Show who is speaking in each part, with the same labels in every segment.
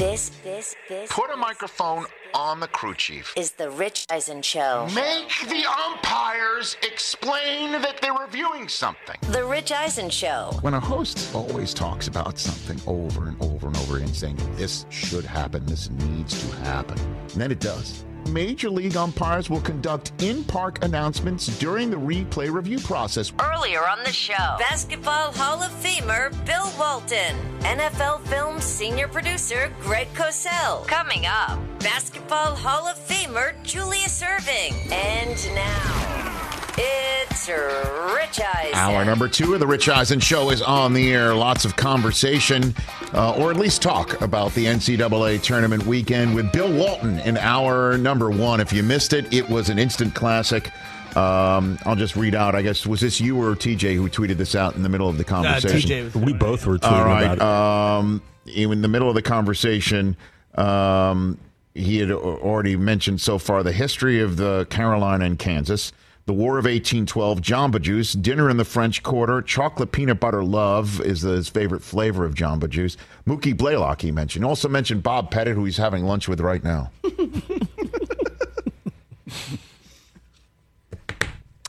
Speaker 1: This, this, this
Speaker 2: Put a microphone on the crew chief.
Speaker 1: is the Rich Eisen Show.
Speaker 2: Make the umpires explain that they're reviewing something.
Speaker 1: The Rich Eisen Show.
Speaker 3: When a host always talks about something over and over and over again, saying this should happen, this needs to happen, and then it does. Major league umpires will conduct in park announcements during the replay review process.
Speaker 1: Earlier on the show, Basketball Hall of Famer Bill Walton, NFL Films senior producer Greg Cosell. Coming up, Basketball Hall of Famer Julius Erving. And now, it's Rich Eisen.
Speaker 3: Hour number two of the Rich Eisen Show is on the air. Lots of conversation, uh, or at least talk about the NCAA tournament weekend with Bill Walton in hour number one. If you missed it, it was an instant classic. Um, I'll just read out. I guess was this you or TJ who tweeted this out in the middle of the conversation?
Speaker 4: we both were tweeting
Speaker 3: All right.
Speaker 4: about it.
Speaker 3: Um, in the middle of the conversation, um, he had already mentioned so far the history of the Carolina and Kansas, the War of 1812, Jamba Juice, dinner in the French Quarter, chocolate peanut butter love is his favorite flavor of Jamba Juice. Mookie Blaylock, he mentioned. Also mentioned Bob Pettit, who he's having lunch with right now.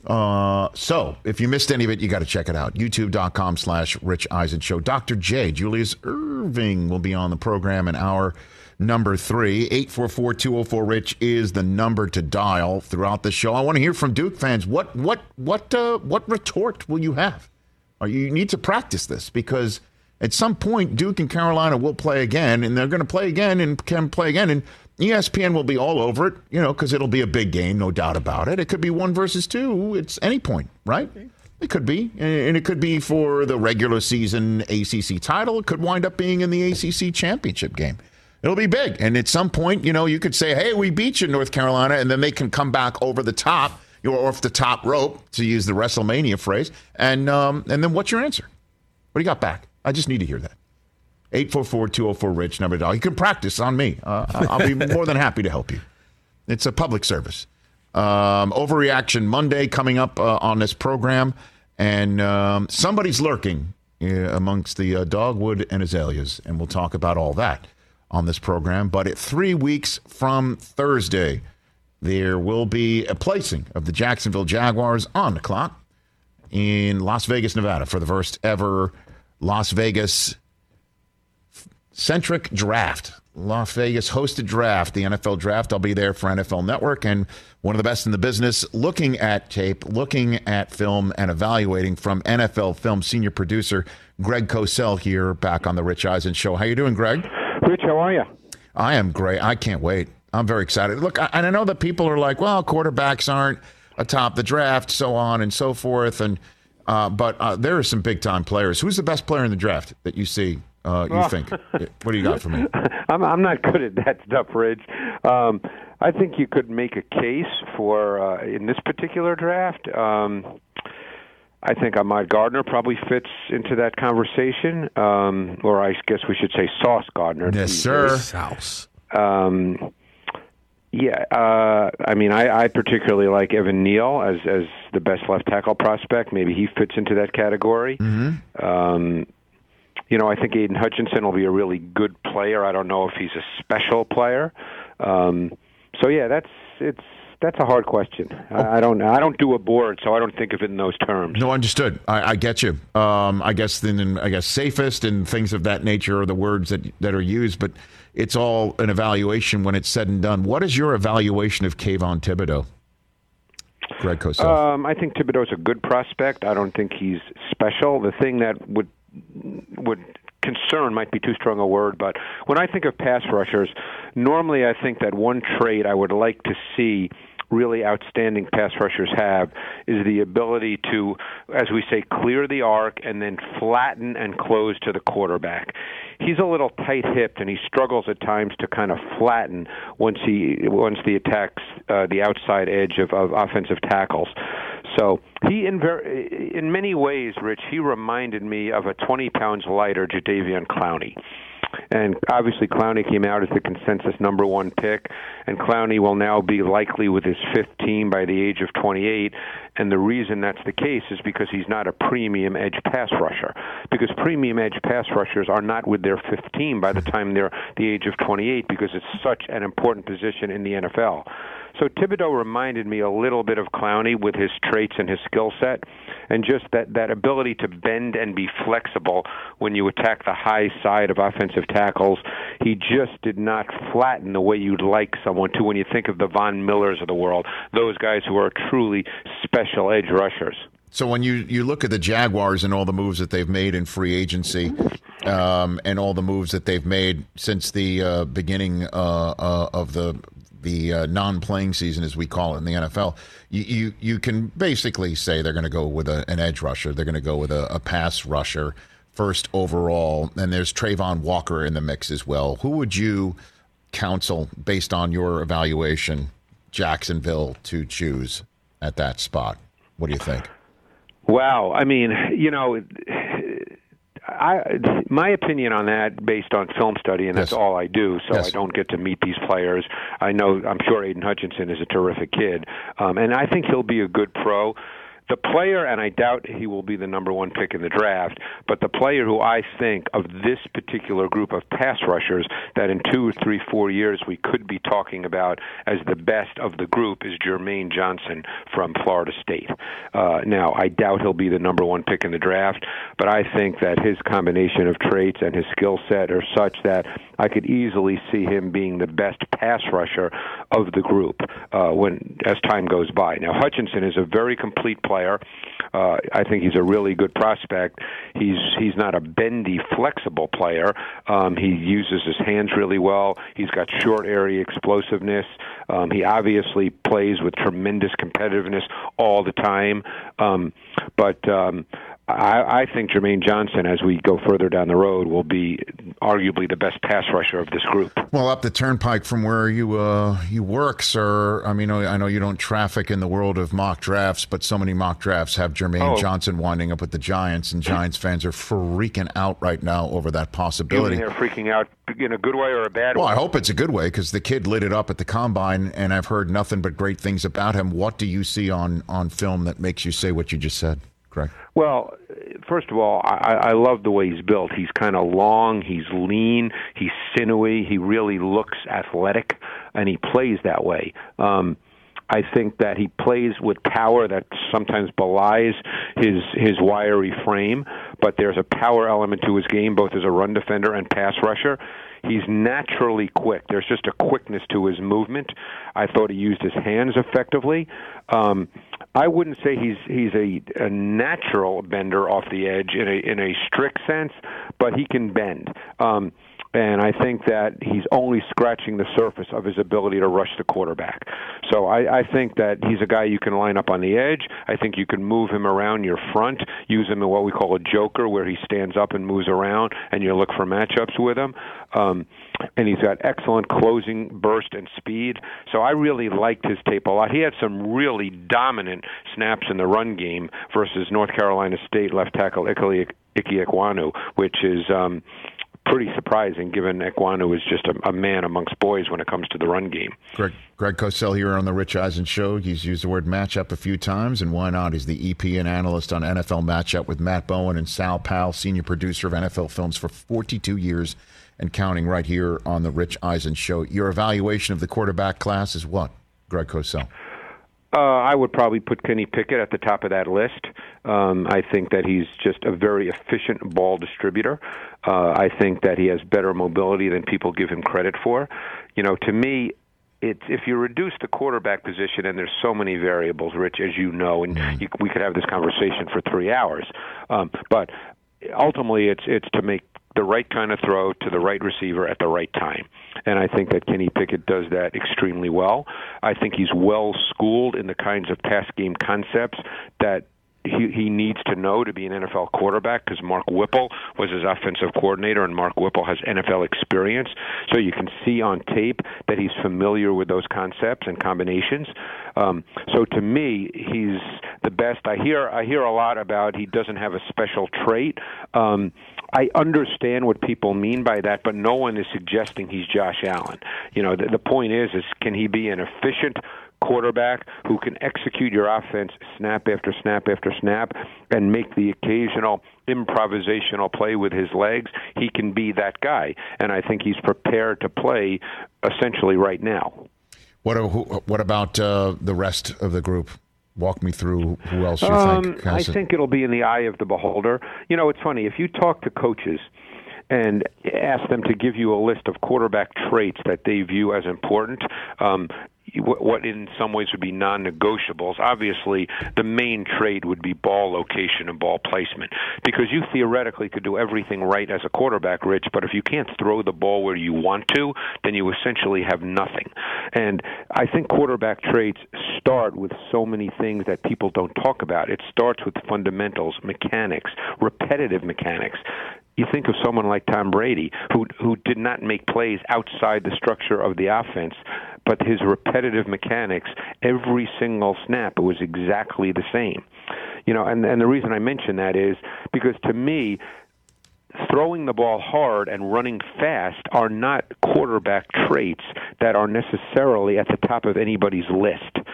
Speaker 3: Uh, so if you missed any of it, you got to check it out. YouTube.com slash Rich Eisen Show. Dr. J, Julius Erving will be on the program in hour number three. 844-204-RICH is the number to dial throughout the show. I want to hear from Duke fans. What, what, what, uh, what retort will you have? Or you need to practice this because at some point Duke and Carolina will play again, and they're going to play again and can play again, and ESPN will be all over it, you know, because it'll be a big game, no doubt about it. It could be one versus two. It's any point, right? It could be, and it could be for the regular season ACC title. It could wind up being in the ACC championship game. It'll be big, and at some point, you know, you could say, "Hey, we beat you, in North Carolina," and then they can come back over the top, or off the top rope, to use the WrestleMania phrase. And um, and then what's your answer? What do you got back? I just need to hear that. 844-204-RICH, number dial. You can practice on me. Uh, I'll be more than happy to help you. It's a public service. Um, Overreaction Monday coming up uh, on this program. And um, somebody's lurking uh, amongst the uh, dogwood and azaleas. And we'll talk about all that on this program. But at three weeks from Thursday, there will be a placing of the Jacksonville Jaguars on the clock in Las Vegas, Nevada for the first ever Las Vegas centric draft. Las Vegas hosted draft, the NFL draft. I'll be there for NFL Network and one of the best in the business looking at tape, looking at film, and evaluating from NFL film senior producer Greg Cosell here back on the Rich Eisen show. How you doing, Greg?
Speaker 5: Rich, how are you?
Speaker 3: I am great. I can't wait. I'm very excited. Look, I, and I know that people are like, well, quarterbacks aren't atop the draft, so on and so forth. And uh, but uh, there are some big time players. Who's the best player in the draft that you see? Uh, you think? what do you got for me?
Speaker 5: I'm I'm not good at that stuff, Rich. Um, I think you could make a case for uh, in this particular draft. Um, I think Ahmad Gardner probably fits into that conversation, um, or I guess we should say Sauce Gardner.
Speaker 3: Yes, sir.
Speaker 5: days.
Speaker 4: House.
Speaker 5: Um, yeah, uh, I mean, I, I particularly like Evan Neal as as the best left tackle prospect. Maybe he fits into that category.
Speaker 3: Mm-hmm.
Speaker 5: Um, you know, I think Aidan Hutchinson will be a really good player. I don't know if he's a special player. Um, so yeah, that's it's that's a hard question. I, I don't I don't do a board, so I don't think of it in those terms.
Speaker 3: No, understood. I, I get you. Um, I guess then, I guess safest and things of that nature are the words that that are used, but it's all an evaluation when it's said and done. What is your evaluation of Kayvon Thibodeaux? Greg Cosell.
Speaker 5: Um, I think Thibodeaux's a good prospect. I don't think he's special. The thing that would would concern might be too strong a word, but when I think of pass rushers, normally I think that one trait I would like to see really outstanding pass rushers have is the ability to, as we say, clear the arc and then flatten and close to the quarterback. He's a little tight-hipped and he struggles at times to kind of flatten once he once the attacks uh, the outside edge of, of offensive tackles. So he, in, ver- in many ways, Rich, he reminded me of a 20 pounds lighter Jadeveon Clowney. And obviously, Clowney came out as the consensus number one pick, and Clowney will now be likely with his fifth team by the age of 28. And the reason that's the case is because he's not a premium edge pass rusher. Because premium edge pass rushers are not with their fifth team by the time they're the age of 28 because it's such an important position in the NFL. So Thibodeaux reminded me a little bit of Clowney with his traits and his skill set, and just that that ability to bend and be flexible when you attack the high side of offensive tackles. He just did not flatten the way you'd like someone to when you think of the Von Millers of the world, those guys who are truly special edge rushers.
Speaker 3: So when you, you look at the Jaguars and all the moves that they've made in free agency, um, and all the moves that they've made since the uh, beginning uh, uh, of the the uh, non-playing season, as we call it in the NFL, you you, you can basically say they're going to go with a, an edge rusher. They're going to go with a, a, pass rusher first overall, and there's Travon Walker in the mix as well. Who would you counsel, based on your evaluation, Jacksonville to choose at that spot? What do you think?
Speaker 5: Wow, I mean, you know, I, my opinion on that, based on film study, and that's
Speaker 3: Yes.
Speaker 5: all I do, so
Speaker 3: Yes.
Speaker 5: I don't get to meet these players. I know, I'm sure Aidan Hutchinson is a terrific kid, um, and I think he'll be a good pro. The player, and I doubt he will be the number one pick in the draft, but the player who I think of this particular group of pass rushers that in two, three, four years we could be talking about as the best of the group is Jermaine Johnson from Florida State. Uh, now, I doubt he'll be the number one pick in the draft, but I think that his combination of traits and his skill set are such that I could easily see him being the best pass rusher of the group uh, when as time goes by. Now, Hutchinson is a very complete player. Uh, I think he's a really good prospect. He's he's not a bendy, flexible player. Um, he uses his hands really well. He's got short area explosiveness. Um, he obviously plays with tremendous competitiveness all the time. Um, but um, I, I think Jermaine Johnson, as we go further down the road, will be arguably the best pass rusher of this group.
Speaker 3: Well, up the turnpike from where you uh, you work, sir. I mean, I know you don't traffic in the world of mock drafts, but so many mock drafts have Jermaine
Speaker 5: Oh.
Speaker 3: Johnson winding up with the Giants, and Giants fans are freaking out right now over that
Speaker 5: You
Speaker 3: possibility.
Speaker 5: they're freaking out in a good way or a bad
Speaker 3: Well,
Speaker 5: way?
Speaker 3: I hope it's a good way because the kid lit it up at the combine, and I've heard nothing but great things about him. What do you see on on film that makes you say what you just said,
Speaker 5: Well, first of all, I, I love the way he's built. He's kind of long, he's lean, he's sinewy, he really looks athletic, and he plays that way. Um, I think that he plays with power that sometimes belies his his wiry frame, but there's a power element to his game, both as a run defender and pass rusher. He's naturally quick. There's just a quickness to his movement. I thought he used his hands effectively. Um, I wouldn't say he's he's a, a natural bender off the edge in a in a strict sense, but he can bend. Um, and I think that he's only scratching the surface of his ability to rush the quarterback. So I, I think that he's a guy you can line up on the edge. I think you can move him around your front, use him in what we call a joker, where he stands up and moves around, and you look for matchups with him. Um, and he's got excellent closing burst and speed. So I really liked his tape a lot. He had some really dominant snaps in the run game versus North Carolina State left tackle Ike Ike which is um, pretty surprising given Ekwonu is just a, a man amongst boys when it comes to the run game.
Speaker 3: Greg Greg Cosell here on the Rich Eisen Show. He's used the word matchup a few times, and why not? He's the EP and analyst on NFL Matchup with Matt Bowen and Sal Powell, senior producer of NFL films for 42 years and counting right here on the Rich Eisen Show. Your evaluation of the quarterback class is what, Greg Cosell?
Speaker 5: Uh, I would probably put Kenny Pickett at the top of that list. Um, I think that he's just a very efficient ball distributor. Uh, I think that he has better mobility than people give him credit for. You know, to me, it's if you reduce the quarterback position, and there's so many variables, Rich, as you know, and you, we could have this conversation for three hours. Um, but ultimately, it's it's to make the right kind of throw to the right receiver at the right time. And I think that Kenny Pickett does that extremely well. I think he's well schooled in the kinds of pass game concepts that he, he needs to know to be an NFL quarterback because Mark Whipple was his offensive coordinator, and Mark Whipple has NFL experience. So you can see on tape that he's familiar with those concepts and combinations. Um, so to me, he's the best. I hear I hear a lot about he doesn't have a special trait. Um, I understand what people mean by that, but no one is suggesting he's Josh Allen. You know, the, the point is, is can he be an efficient quarterback who can execute your offense snap after snap after snap and make the occasional improvisational play with his legs, he can be that guy. And I think he's prepared to play essentially right now.
Speaker 3: What, what about uh, the rest of the group? Walk me through who else you
Speaker 5: um,
Speaker 3: think.
Speaker 5: I
Speaker 3: has it.
Speaker 5: think it'll be in the eye of the beholder. You know, it's funny if you talk to coaches and ask them to give you a list of quarterback traits that they view as important. Um, what in some ways would be non-negotiables. Obviously, the main trade would be ball location and ball placement because you theoretically could do everything right as a quarterback, Rich, but if you can't throw the ball where you want to, then you essentially have nothing. And I think quarterback trades start with so many things that people don't talk about. It starts with fundamentals, mechanics, repetitive mechanics you think of someone like Tom Brady, who who did not make plays outside the structure of the offense, but his repetitive mechanics, every single snap, it was exactly the same. You know, and and the reason I mention that is because to me, throwing the ball hard and running fast are not quarterback traits that are necessarily at the top of anybody's list.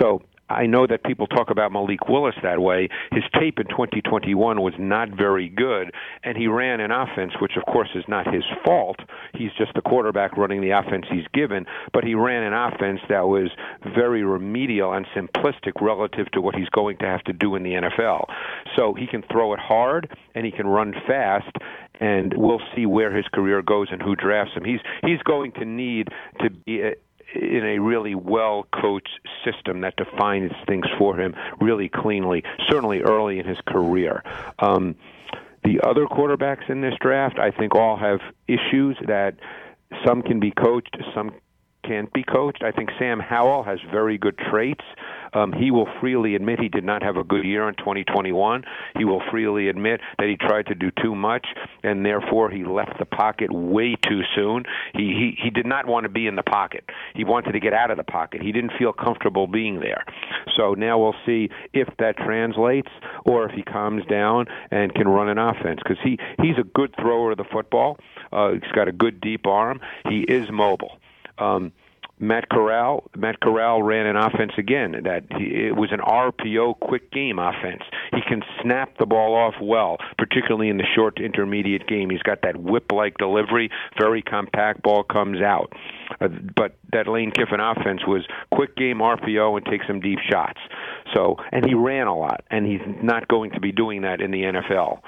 Speaker 5: So I know that people talk about Malik Willis that way. His tape in 2021 was not very good, and he ran an offense, which of course is not his fault. He's just the quarterback running the offense he's given, but he ran an offense that was very remedial and simplistic relative to what he's going to have to do in the NFL. So he can throw it hard and he can run fast, and we'll see where his career goes and who drafts him. He's he's going to need to be in a really well coached system that defines things for him really cleanly, certainly early in his career. Um, the other quarterbacks in this draft, I think, all have issues that some can be coached, some can't be coached. I think Sam Howell has very good traits. Um, he will freely admit he did not have a good year in 2021. He will freely admit that he tried to do too much, and therefore he left the pocket way too soon. He he, he did not want to be in the pocket. He wanted to get out of the pocket. He didn't feel comfortable being there. So now we'll see if that translates, or if he calms down and can run an offense because he he's a good thrower of the football. Uh, he's got a good deep arm. He is mobile. Um, Matt Corral, Matt Corral ran an offense again that he, it was an RPO quick game offense. He can snap the ball off well, particularly in the short to intermediate game. He's got that whip-like delivery, very compact ball comes out. Uh, but that Lane Kiffin offense was quick game RPO and take some deep shots. So, and he ran a lot, and he's not going to be doing that in the NFL.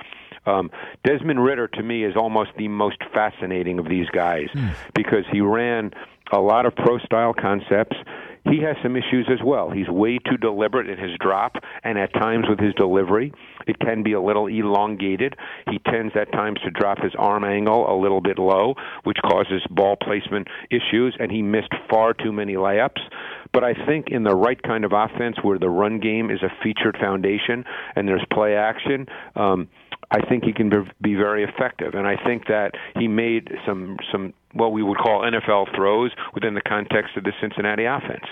Speaker 5: Um, Desmond Ridder to me is almost the most fascinating of these guys because he ran a lot of pro style concepts. He has some issues as well. He's way too deliberate in his drop and at times with his delivery. It can be a little elongated. He tends at times to drop his arm angle a little bit low, which causes ball placement issues, and he missed far too many layups. But I think in the right kind of offense where the run game is a featured foundation and there's play action, um, I think he can be very effective, and I think that he made some some what we would call NFL throws within the context of the Cincinnati offense.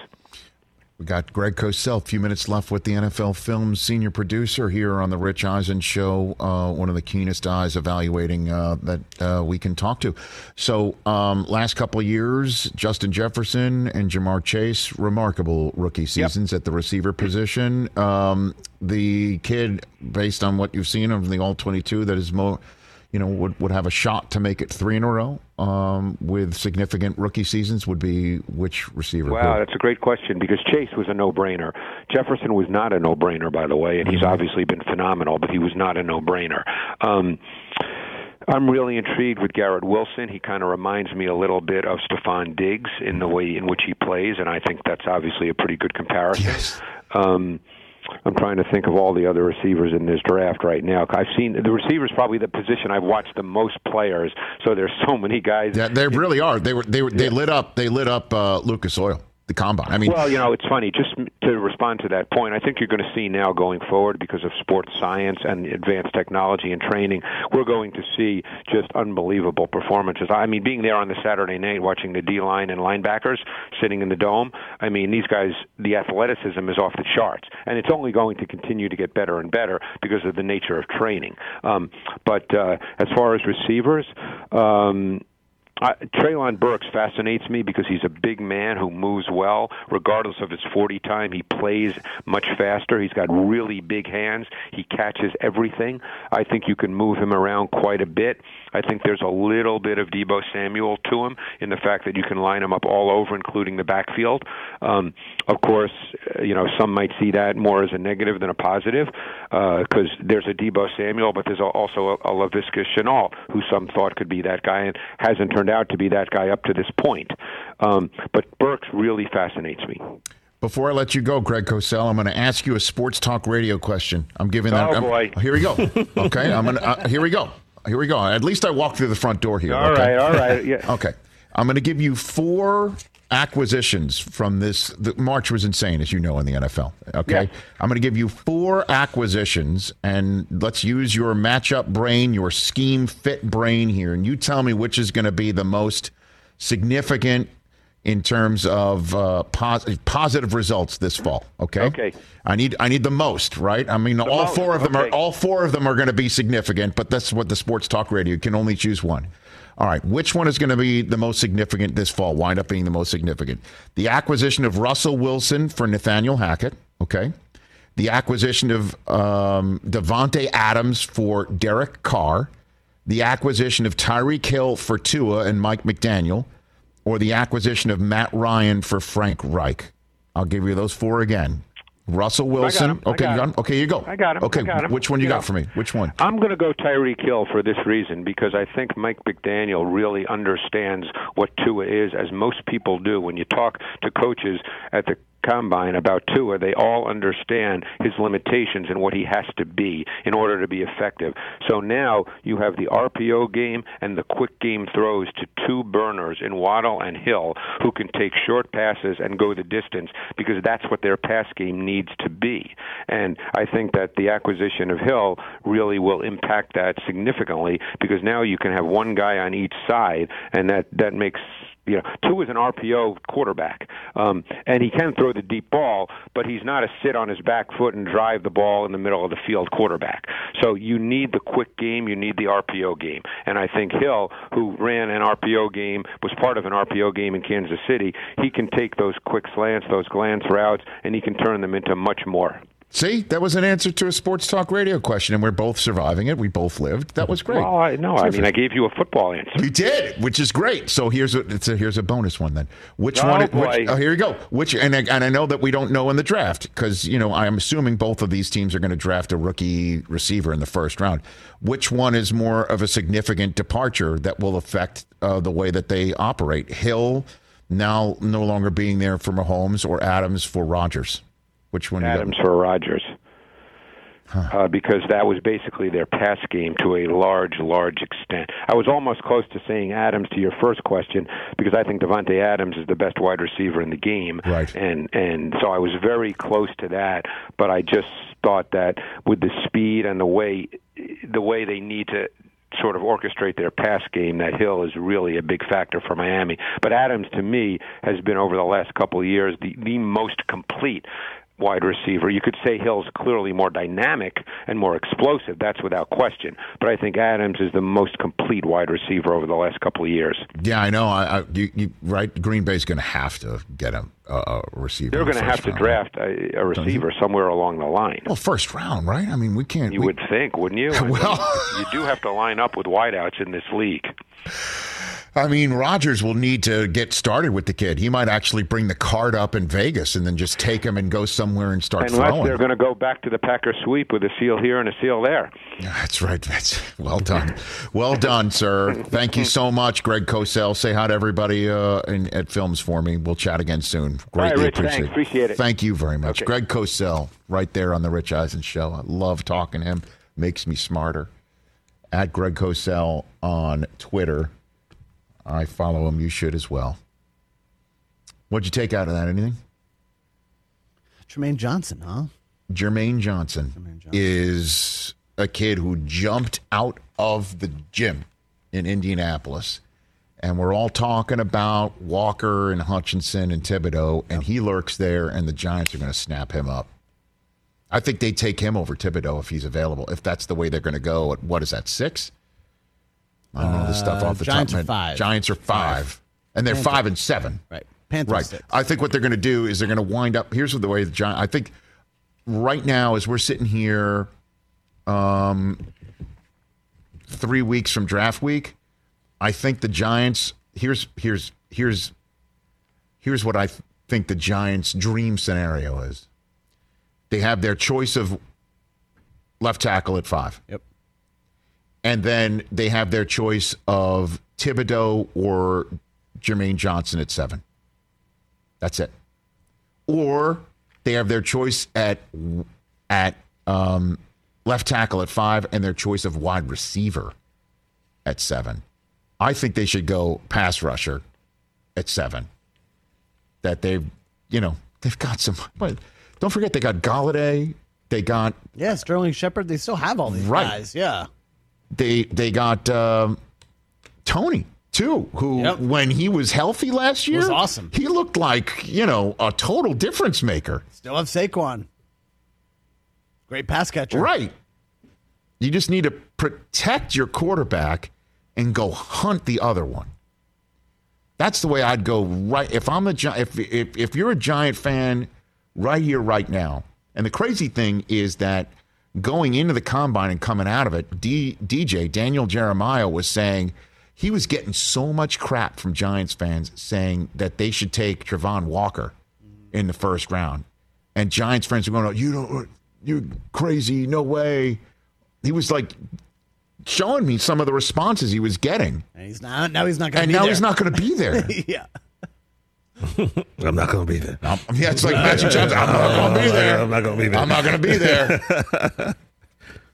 Speaker 3: We got Greg Cosell. A few minutes left with the NFL Films senior producer here on the Rich Eisen Show. Uh, one of the keenest eyes evaluating uh, that uh, we can talk to. So, um, last couple of years, Justin Jefferson and Ja'Marr Chase, remarkable rookie seasons yep. at the receiver position. Um, the kid, based on what you've seen of the All 22, that is mo- you know, would, would have a shot to make it three in a row um, with significant rookie seasons would be which receiver?
Speaker 5: Wow, that's a great question because Chase was a no-brainer. Jefferson was not a no-brainer, by the way, and he's
Speaker 3: Mm-hmm.
Speaker 5: obviously been phenomenal, but he was not a no-brainer. Um, I'm really intrigued with Garrett Wilson. He kind of reminds me a little bit of Stefon Diggs in the way in which he plays, and I think that's obviously a pretty good comparison.
Speaker 3: Yes.
Speaker 5: Um, I'm trying to think of all the other receivers in this draft right now. I've seen the receivers probably the position I've watched the most players. So there's so many guys.
Speaker 3: Yeah, they really are. They were they were they lit up they lit up uh, Lucas Oil the combine. I mean,
Speaker 5: Well, you know, it's funny. Just to respond to that point, I think you're going to see now going forward because of sports science and advanced technology and training, we're going to see just unbelievable performances. I mean, being there on the Saturday night watching the D line and linebackers sitting in the dome, I mean, these guys, the athleticism is off the charts, and it's only going to continue to get better and better because of the nature of training. Um, but uh, as far as receivers, um, uh, Treylon Burks fascinates me because he's a big man who moves well, regardless of his 40 time. He plays much faster. He's got really big hands. He catches everything. I think you can move him around quite a bit. I think there's a little bit of Deebo Samuel to him in the fact that you can line him up all over, including the backfield. Um, of course, uh, you know some might see that more as a negative than a positive because there's a Deebo Samuel, but there's also a, a Laviska Shenault who some thought could be that guy and hasn't turned out to be that guy up to this point. Um, but Burks really fascinates me.
Speaker 3: Before I let you go, Greg Cosell, I'm going to ask you a sports talk radio question. I'm giving that.
Speaker 5: Oh,
Speaker 3: I'm-
Speaker 5: boy.
Speaker 3: here we go. Okay, I'm gonna. Uh, here we go. Here we go. At least I walked through the front door here.
Speaker 5: All
Speaker 3: okay?
Speaker 5: right, all right, yeah.
Speaker 3: okay, I'm going to give you four acquisitions from this. The March was insane, as you know, in the NFL. Okay,
Speaker 5: Yes.
Speaker 3: I'm going to give you four acquisitions, and let's use your matchup brain, your scheme fit brain here, and you tell me which is going to be the most significant in terms of uh, pos- positive results this fall. Okay.
Speaker 5: Okay.
Speaker 3: I need I need the most, right? I mean, all
Speaker 5: most,
Speaker 3: four of them are all four of them are going to be significant, but that's what the sports talk radio you can only choose one. All right, which one is going to be the most significant this fall? Wind up being the most significant. The acquisition of Russell Wilson for Nathaniel Hackett. Okay. The acquisition of um, Davante Adams for Derek Carr. The acquisition of Tyreek Hill for Tua and Mike McDaniel, or the acquisition of Matt Ryan for Frank Reich. I'll give you those four again. Russell Wilson. Okay, you got
Speaker 5: him.
Speaker 3: Okay, you go.
Speaker 5: I got him.
Speaker 3: Okay,
Speaker 5: got him.
Speaker 3: which one you,
Speaker 5: You
Speaker 3: got for me? Which one?
Speaker 5: I'm going to go Tyreek Hill for this reason because I think Mike McDaniel really understands what Tua is, as most people do. When you talk to coaches at the combine about Tua, they all understand his limitations and what he has to be in order to be effective. So now you have the RPO game and the quick game throws to two burners in Waddle and Hill who can take short passes and go the distance because that's what their pass game needs to be. And I think that the acquisition of Hill really will impact that significantly because now you can have one guy on each side and that that makes you know, Tua is an RPO quarterback, um, and he can throw the deep ball, but he's not a sit on his back foot and drive the ball in the middle of the field quarterback. So you need the quick game, you need the RPO game, and I think Hill, who ran an RPO game, was part of an RPO game in Kansas City. He can take those quick slants, those glance routes, and he can turn them into much more.
Speaker 3: See, that was an answer to a sports talk radio question, and we're both surviving it. We both lived. That was great.
Speaker 5: Well, I, no, I mean I gave you a football answer.
Speaker 3: You did, which is great. So here's a, it's a here's a bonus one then. Which
Speaker 5: Oh,
Speaker 3: one? Which, oh, here you go. Which and I, and I know that we don't know in the draft because you know I'm assuming both of these teams are going to draft a rookie receiver in the first round. Which one is more of a significant departure that will affect uh, the way that they operate? Hill now no longer being there for Mahomes or Adams for Rodgers. Which one?
Speaker 5: Adams for Rodgers. Uh, because that was basically their pass game to a large, large extent. I was almost close to saying Adams to your first question because I think Davante Adams is the best wide receiver in the game,
Speaker 3: Right.
Speaker 5: and and so I was very close to that. But I just thought that with the speed and the way the way they need to sort of orchestrate their pass game, that Hill is really a big factor for Miami. But Adams, to me, has been over the last couple of years the, the most complete wide receiver. You could say Hill's clearly more dynamic and more explosive. That's without question. But I think Adams is the most complete wide receiver over the last couple of years.
Speaker 3: Yeah, I know. I, I you, you right. Green Bay's going to have to get a, a, receiver.
Speaker 5: They're going to have
Speaker 3: first
Speaker 5: to
Speaker 3: round.
Speaker 5: draft a, a receiver somewhere along the line.
Speaker 3: Well, first round, right? I mean, we can't.
Speaker 5: You
Speaker 3: we-
Speaker 5: would think, wouldn't you?
Speaker 3: Well-
Speaker 5: you do have to line up with wideouts in this league.
Speaker 3: I mean, Rodgers will need to get started with the kid. He might actually bring the card up in Vegas and then just take him and go somewhere and start
Speaker 5: Unless
Speaker 3: throwing.
Speaker 5: they're going to go back to the Packer sweep with a seal here and a seal there.
Speaker 3: That's right. That's well done. Well done, sir. Thank you so much, Greg Cosell. Say hi to everybody uh, in, at Films for me. We'll chat again soon.
Speaker 5: right,
Speaker 3: Greatly
Speaker 5: thanks.
Speaker 3: appreciate,
Speaker 5: Appreciate it.
Speaker 3: Thank you very much,
Speaker 5: Okay.
Speaker 3: Greg Cosell, right there on the Rich Eisen show. I love talking to him. Makes me smarter. At Greg Cosell on Twitter. I follow him. You should as well. What'd you take out of that? Anything?
Speaker 4: Tremaine Johnson, huh?
Speaker 3: Jermaine Johnson,
Speaker 4: Johnson.
Speaker 3: is a kid who jumped out of the gym in Indianapolis. And we're all talking about Walker and Hutchinson and Thibodeaux, and he lurks there, and the Giants are going to snap him up. I think they take him over Thibodeaux if he's available, if that's the way they're going to go. At what is that, six? I don't know this stuff off the
Speaker 4: Giants
Speaker 3: top
Speaker 4: are
Speaker 3: of my head.
Speaker 4: five.
Speaker 3: Giants are five, and they're five and seven.
Speaker 4: Right. Panthers
Speaker 3: Right.
Speaker 4: six.
Speaker 3: I think what they're going to do is they're going to wind up. Here's the way the Giants. I think right now, as we're sitting here, um, three weeks from draft week, I think the Giants. Here's here's here's here's what I th- think the Giants' dream scenario is. They have their choice of left tackle at five.
Speaker 4: Yep.
Speaker 3: And then they have their choice of Thibodeaux or Jermaine Johnson at seven. That's it. Or they have their choice at at um, left tackle at five and their choice of wide receiver at seven. I think they should go pass rusher at seven. That they've, you know, they've got some. But don't forget, they got Golladay. They got
Speaker 4: Yeah, Sterling Shepard. They still have all these
Speaker 3: Right.
Speaker 4: guys. Yeah.
Speaker 3: They they got um, Toney too, who
Speaker 4: Yep.
Speaker 3: when he was healthy last year
Speaker 4: Was awesome.
Speaker 3: He looked like you know a total difference maker.
Speaker 4: Still have Saquon. Great pass catcher.
Speaker 3: Right. You just need to protect your quarterback and go hunt the other one. That's the way I'd go. Right. If I'm a if if if you're a Giant fan, right here, right now. And the crazy thing is that going into the combine and coming out of it, D, DJ Daniel Jeremiah was saying he was getting so much crap from Giants fans saying that they should take Travon Walker in the first round, and Giants fans were going, "You don't, you're crazy, no way." He was like showing me some of the responses he was getting,
Speaker 4: And he's not. Now he's not going to
Speaker 3: and
Speaker 4: be
Speaker 3: now
Speaker 4: there.
Speaker 3: he's not going to be there.
Speaker 4: yeah.
Speaker 6: I'm not going to be there.
Speaker 3: Um, yeah, it's like Magic Johnson. I'm not going to be there.
Speaker 6: I'm not going to be there.
Speaker 3: I'm not going to be there.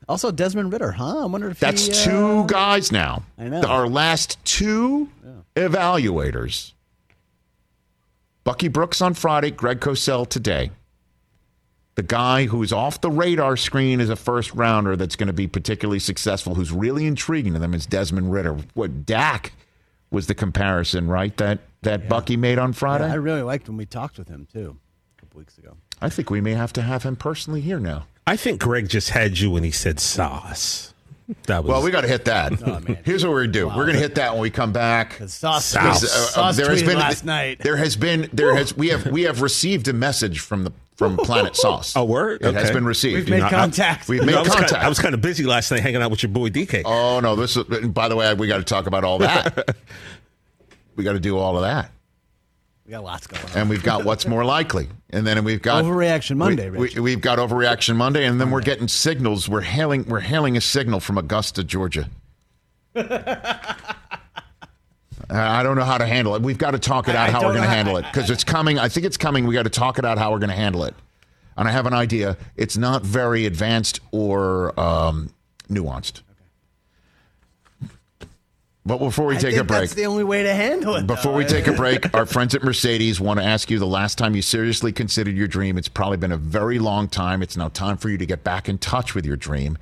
Speaker 4: Also, Desmond Ridder, huh? I wonder if
Speaker 3: That's
Speaker 4: he, uh,
Speaker 3: two guys now.
Speaker 4: I know.
Speaker 3: Our last two evaluators. Bucky Brooks on Friday, Greg Cosell today. The guy who's off the radar screen as a first rounder that's going to be particularly successful, who's really intriguing to them, is Desmond Ridder. What Dak was the comparison, right? That that Bucky made on Friday.
Speaker 4: Yeah, I really liked when we talked with him too, a couple weeks ago.
Speaker 3: I think we may have to have him personally here now.
Speaker 6: I think Greg just had you when he said sauce. That was
Speaker 3: Well, we got to hit that.
Speaker 4: Oh, man.
Speaker 3: Here's what we're gonna do. We're gonna hit that when we come back.
Speaker 4: Sauce,
Speaker 6: Sauce.
Speaker 3: Uh, uh,
Speaker 4: Sauce
Speaker 3: there has been
Speaker 4: last night.
Speaker 3: There has been there has we have we have received a message from the from Planet Sauce.
Speaker 6: A word?
Speaker 3: It has been received.
Speaker 4: We've made
Speaker 6: know, I-
Speaker 4: contact.
Speaker 3: We've made
Speaker 6: know, I
Speaker 3: contact.
Speaker 6: Kind of, I was kind of busy last night hanging out with your boy DK.
Speaker 3: oh no, this is. and By the way, we got to talk about all that. we got to do all of that,
Speaker 4: we got lots going on.
Speaker 3: and we've got what's more likely, and then we've got
Speaker 4: Overreaction Monday,
Speaker 3: We,
Speaker 4: Rich.
Speaker 3: we, we've got overreaction Monday, and then we're getting signals. We're hailing. We're hailing a signal from Augusta, Georgia. I don't know how to handle it. We've got to talk it out
Speaker 4: I
Speaker 3: how we're going to handle it because it's coming. I think it's coming. We got to talk it out how we're going to handle it. And I have an idea. It's not very advanced or um, nuanced. But before we
Speaker 4: I
Speaker 3: take a break,
Speaker 4: That's the only way to handle it.
Speaker 3: before
Speaker 4: though.
Speaker 3: we take a break, our friends at Mercedes want to ask you the last time you seriously considered your dream. It's probably been a very long time. It's now time for you to get back in touch with your dream.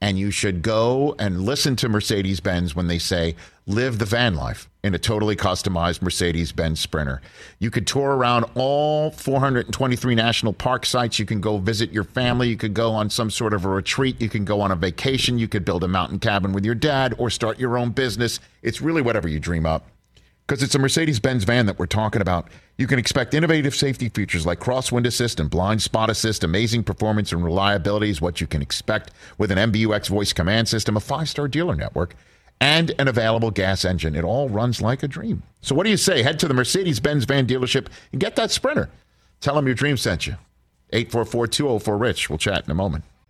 Speaker 3: And you should go and listen to Mercedes Benz when they say, live the van life in a totally customized Mercedes Benz Sprinter. You could tour around all 423 national park sites. You can go visit your family. You could go on some sort of a retreat. You can go on a vacation. You could build a mountain cabin with your dad or start your own business. It's really whatever you dream up because it's a Mercedes Benz van that we're talking about. You can expect innovative safety features like crosswind assist and blind spot assist. Amazing performance and reliability is what you can expect with an MBUX voice command system, a five star dealer network, and an available gas engine. It all runs like a dream. So, what do you say? Head to the Mercedes Benz van dealership and get that sprinter. Tell them your dream sent you. 844 204 Rich. We'll chat in a moment.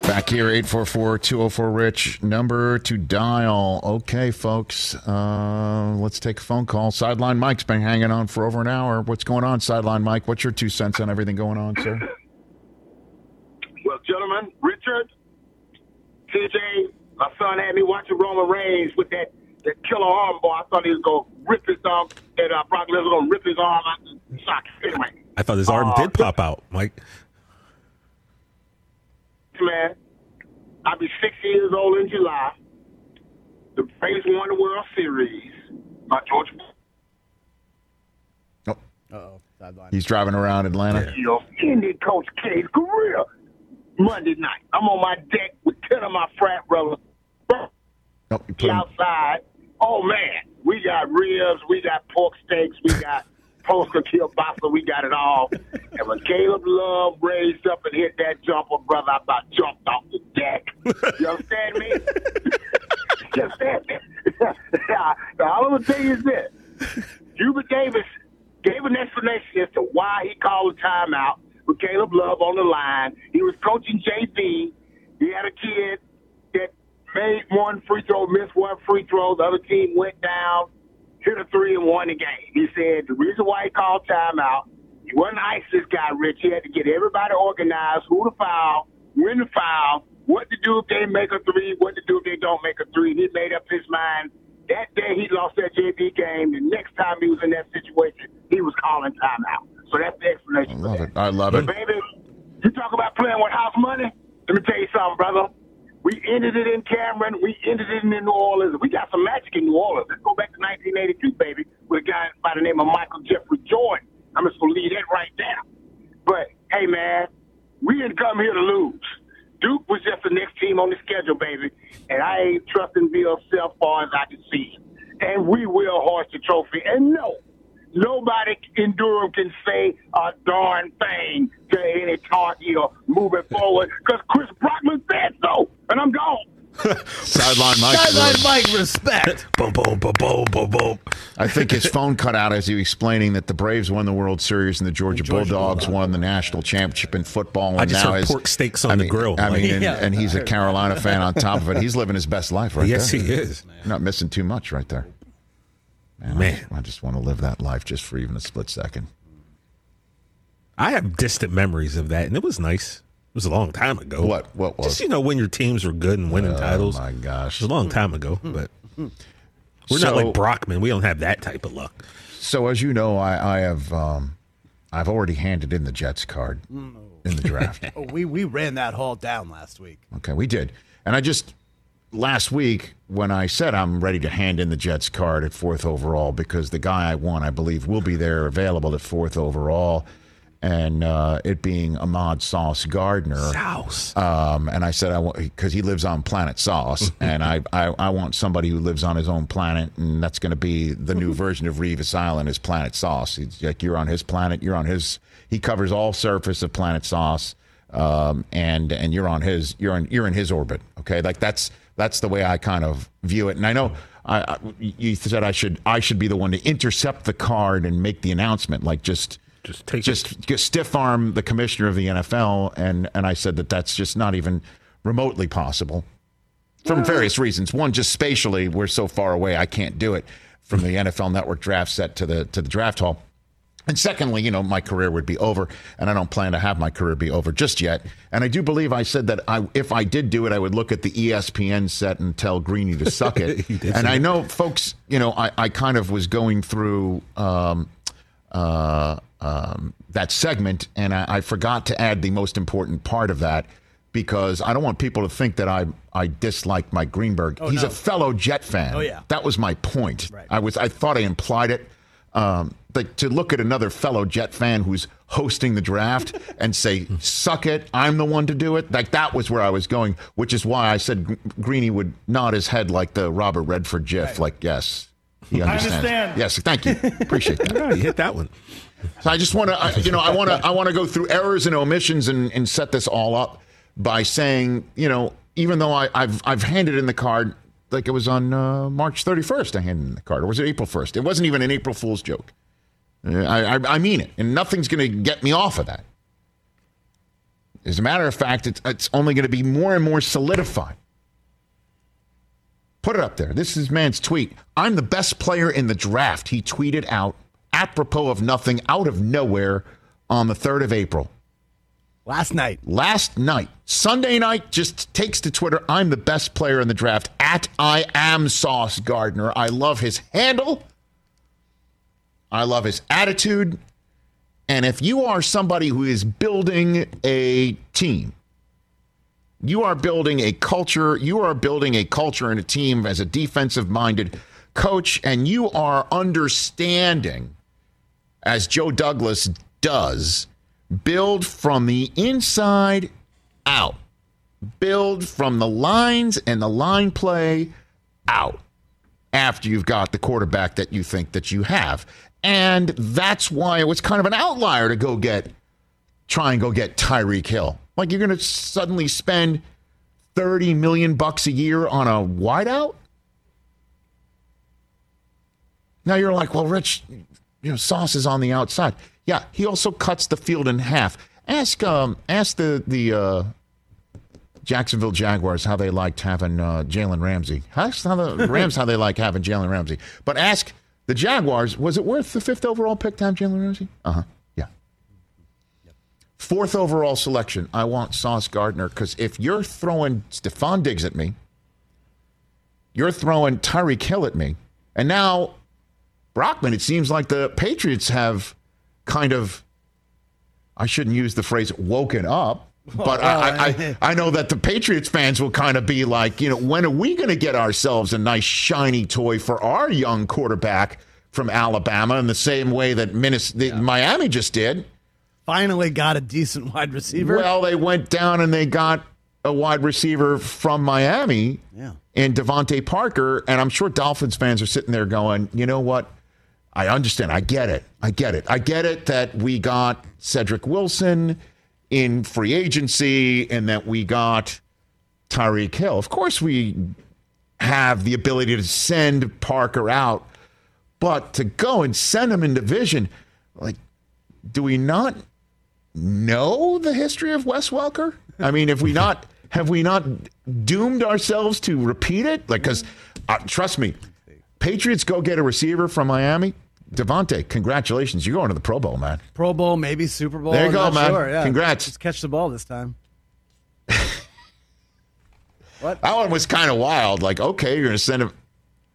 Speaker 3: Back here, 844-204-RICH, number to dial. Okay, folks, uh, let's take a phone call. Sideline Mike's been hanging on for over an hour. What's going on, Sideline Mike? What's your two cents on everything going on, sir?
Speaker 7: Well, gentlemen, Richard, TJ, my son had me watching Roman Reigns with that, that killer arm bar. I thought he was going to rip his arm, and uh, Brock Lesnar going to rip his arm out the socket. Anyway,
Speaker 6: I thought his arm
Speaker 7: Uh,
Speaker 6: did pop out, Mike.
Speaker 7: Man, I'll be 60 years old in July. The Braves won the World Series. Uh, George
Speaker 3: Oh,
Speaker 4: Uh-oh.
Speaker 3: He's driving around Atlanta.
Speaker 7: Field ended Coach K's career Monday night. I'm on my deck with 10 of my frat brothers.
Speaker 3: Oh, you put him,
Speaker 7: outside. Oh man, we got ribs, we got pork steaks, we got poster kielbasa, we got it all. and when Caleb Love raised up and hit that jumper, brother, I about jumped off the deck. You understand me? you understand me? now, all I'm gonna tell you is this: Hubert Davis gave an explanation as to why he called a timeout with Caleb Love on the line. He was coaching JV. He had a kid that made one free throw, missed one free throw. The other team went down, hit a three, and won the game. He said the reason why he called timeout, he wasn't ice this guy, Rich. He had to get everybody organized, who to foul, when to foul, what to do if they make a three, what to do if they don't make a three. He made up his mind. That day he lost that JV game. The next time he was in that situation, he was calling timeout. So that's the
Speaker 3: I
Speaker 7: explanation. for
Speaker 3: love it. I love
Speaker 7: But
Speaker 3: it.
Speaker 7: baby, you talk about playing with house money. Let me tell you something, brother. We ended it in Cameron. We ended it in New Orleans. We got some magic in New Orleans. Let's go back to 1982, baby, with a guy by the name of Michael Jeffrey Jordan. I'm just gonna leave that right there. But hey, man, we didn't come here to lose. Duke was just the next team on the schedule, baby, and I ain't trusting Bill Self far as I can see. And we will hoist the trophy. And no, nobody in Durham can say a darn thing to any Tar Heel moving forward because Chris Brockman said so, and I'm gone.
Speaker 3: Sideline Mike.
Speaker 4: Sideline Mike, respect.
Speaker 6: boom, boom, boom, boom, boom, boom.
Speaker 3: I think his phone cut out as he was explaining that the Braves won the World Series and the Georgia,
Speaker 4: Georgia
Speaker 3: Bulldogs
Speaker 4: Bulldogs.
Speaker 3: won the national championship in football. And
Speaker 6: I just
Speaker 3: now
Speaker 6: heard
Speaker 3: his-
Speaker 6: pork steaks on
Speaker 3: I
Speaker 6: the grill.
Speaker 3: I mean, and,
Speaker 4: Yeah.
Speaker 3: and he's a Carolina fan on top of it. He's living his best life right
Speaker 6: Yes,
Speaker 3: there.
Speaker 6: he is.
Speaker 3: You're not missing too much right there. Man,
Speaker 6: Man.
Speaker 3: I, I just want to live that life just for even a split second.
Speaker 6: I have distant memories of that, and it was nice. It was a long time ago.
Speaker 3: What? What was?
Speaker 6: Just you know when your teams were good and winning titles.
Speaker 3: Oh my gosh!
Speaker 6: It was a long time ago, but we're
Speaker 3: So-
Speaker 6: not like Brockman. We don't have that type of luck.
Speaker 3: So as you know, I, I have um, I've already handed in the Jets card in the draft.
Speaker 4: Oh, we we ran that haul down last week.
Speaker 3: Okay, we did. And I just last week when I said I'm ready to hand in the Jets card at fourth overall because the guy I want, I believe, will be there available at fourth overall, and uh, it being Ahmad Sauce Gardner.
Speaker 6: Sauce,
Speaker 3: Um, and I said I want because he lives on planet Sauce, and I, I I want somebody who lives on his own planet, and that's going to be the new version of Revis Island is Planet Sauce. It's like you're on his planet, you're on his. He covers all surface of Planet Sauce, um, and and you're on his. You're in you're in his orbit. Okay, like that's that's the way I kind of view it. And I know I, I you said I should I should be the one to intercept the card and make the announcement, like just
Speaker 6: Just take
Speaker 3: just, just stiff arm the commissioner of the NFL, and and I said that that's just not even remotely possible from various reasons. One, just spatially, we're so far away, I can't do it from the NFL Network draft set to the to the draft hall. And secondly, you know, my career would be over, and I don't plan to have my career be over just yet. And I do believe I said that I, if I did do it, I would look at the ESPN set and tell Greeny to suck it. And I know, folks, you know, I, I kind of was going through um, uh, um, that segment, and I, I forgot to add the most important part of that because I don't want people to think that I I dislike Mike Greenberg. He's
Speaker 4: no.
Speaker 3: a fellow Jet fan.
Speaker 4: Oh, yeah.
Speaker 3: that was my point.
Speaker 4: Right.
Speaker 3: I was I thought I implied it. Um, but to look at another fellow Jet fan who's hosting the draft and say, "Suck it, I'm the one to do it," like that was where I was going, which is why I said Gr- Greeny would nod his head like the Robert Redford GIF, like yes, he understands.
Speaker 4: understand.
Speaker 3: Yes, thank you, appreciate that.
Speaker 6: Oh, you hit that one.
Speaker 3: So I just want to, you know, I want to, I want to go through errors and omissions and, and set this all up by saying, you know, even though I, I've I've handed in the card like it was on uh, March 31st, I handed in the card, or was it April 1st? It wasn't even an April Fool's joke. Uh, I, I, I mean it, and nothing's going to get me off of that. As a matter of fact, it's, it's only going to be more and more solidified. Put it up there. This is man's tweet. I'm the best player in the draft. He tweeted out apropos of nothing out of nowhere on the 3rd of April.
Speaker 4: Last night.
Speaker 3: Last night, Sunday night, just takes to Twitter. I'm the best player in the draft at I am Sauce Gardner. I love his handle. I love his attitude. And if you are somebody who is building a team, you are building a culture, you are building a culture and a team as a defensive minded coach, and you are understanding, as Joe Douglas does, build from the inside out, build from the lines and the line play out after you've got the quarterback that you think that you have. And that's why it was kind of an outlier to go get try and go get Tyreek Hill. Like you're going to suddenly spend 30 million bucks a year on a wideout? Now you're like, "Well, Rich, you know, Sauce is on the outside." Yeah, he also cuts the field in half. Ask um ask the the uh Jacksonville Jaguars how they liked having uh, Jalen Ramsey. Ask how the Rams how they like having Jalen Ramsey. But ask the Jaguars, was it worth the fifth overall pick to have Jalen Ramsey? Uh huh. Yeah. Fourth overall selection, I want Sauce Gardner because if you're throwing Stefon Diggs at me, you're throwing Tyreek Hill at me, and now Brockman, it seems like the Patriots have kind of, I shouldn't use the phrase woken up, but I, I, I, oh. I know that the Patriots fans will kind of be like, you know, when are we going to get ourselves a nice shiny toy for our young quarterback from Alabama in the same way that Minnesota, Miami just did?
Speaker 4: Finally got a decent wide receiver.
Speaker 3: Well, they went down and they got a wide receiver from Miami
Speaker 4: Yeah.
Speaker 3: in DeVante Parker. And I'm sure Dolphins fans are sitting there going, you know what? I understand. I get it. I get it. I get it that we got Cedric Wilson in free agency and that we got Tyreek Hill. Of course, we have the ability to send Parker out, but to go and send him in division, like, do we not know the history of Wes Welker? I mean, have we not have we not doomed ourselves to repeat it? Like, because uh, trust me, Patriots go get a receiver from Miami. DeVante, congratulations! You're going to the Pro Bowl, man.
Speaker 4: Pro Bowl, maybe Super Bowl.
Speaker 3: There you go, man.
Speaker 4: Sure. Yeah.
Speaker 3: Congrats.
Speaker 4: Just catch the ball this time. what?
Speaker 3: That one was kind of wild. Like, okay, you're going to send him.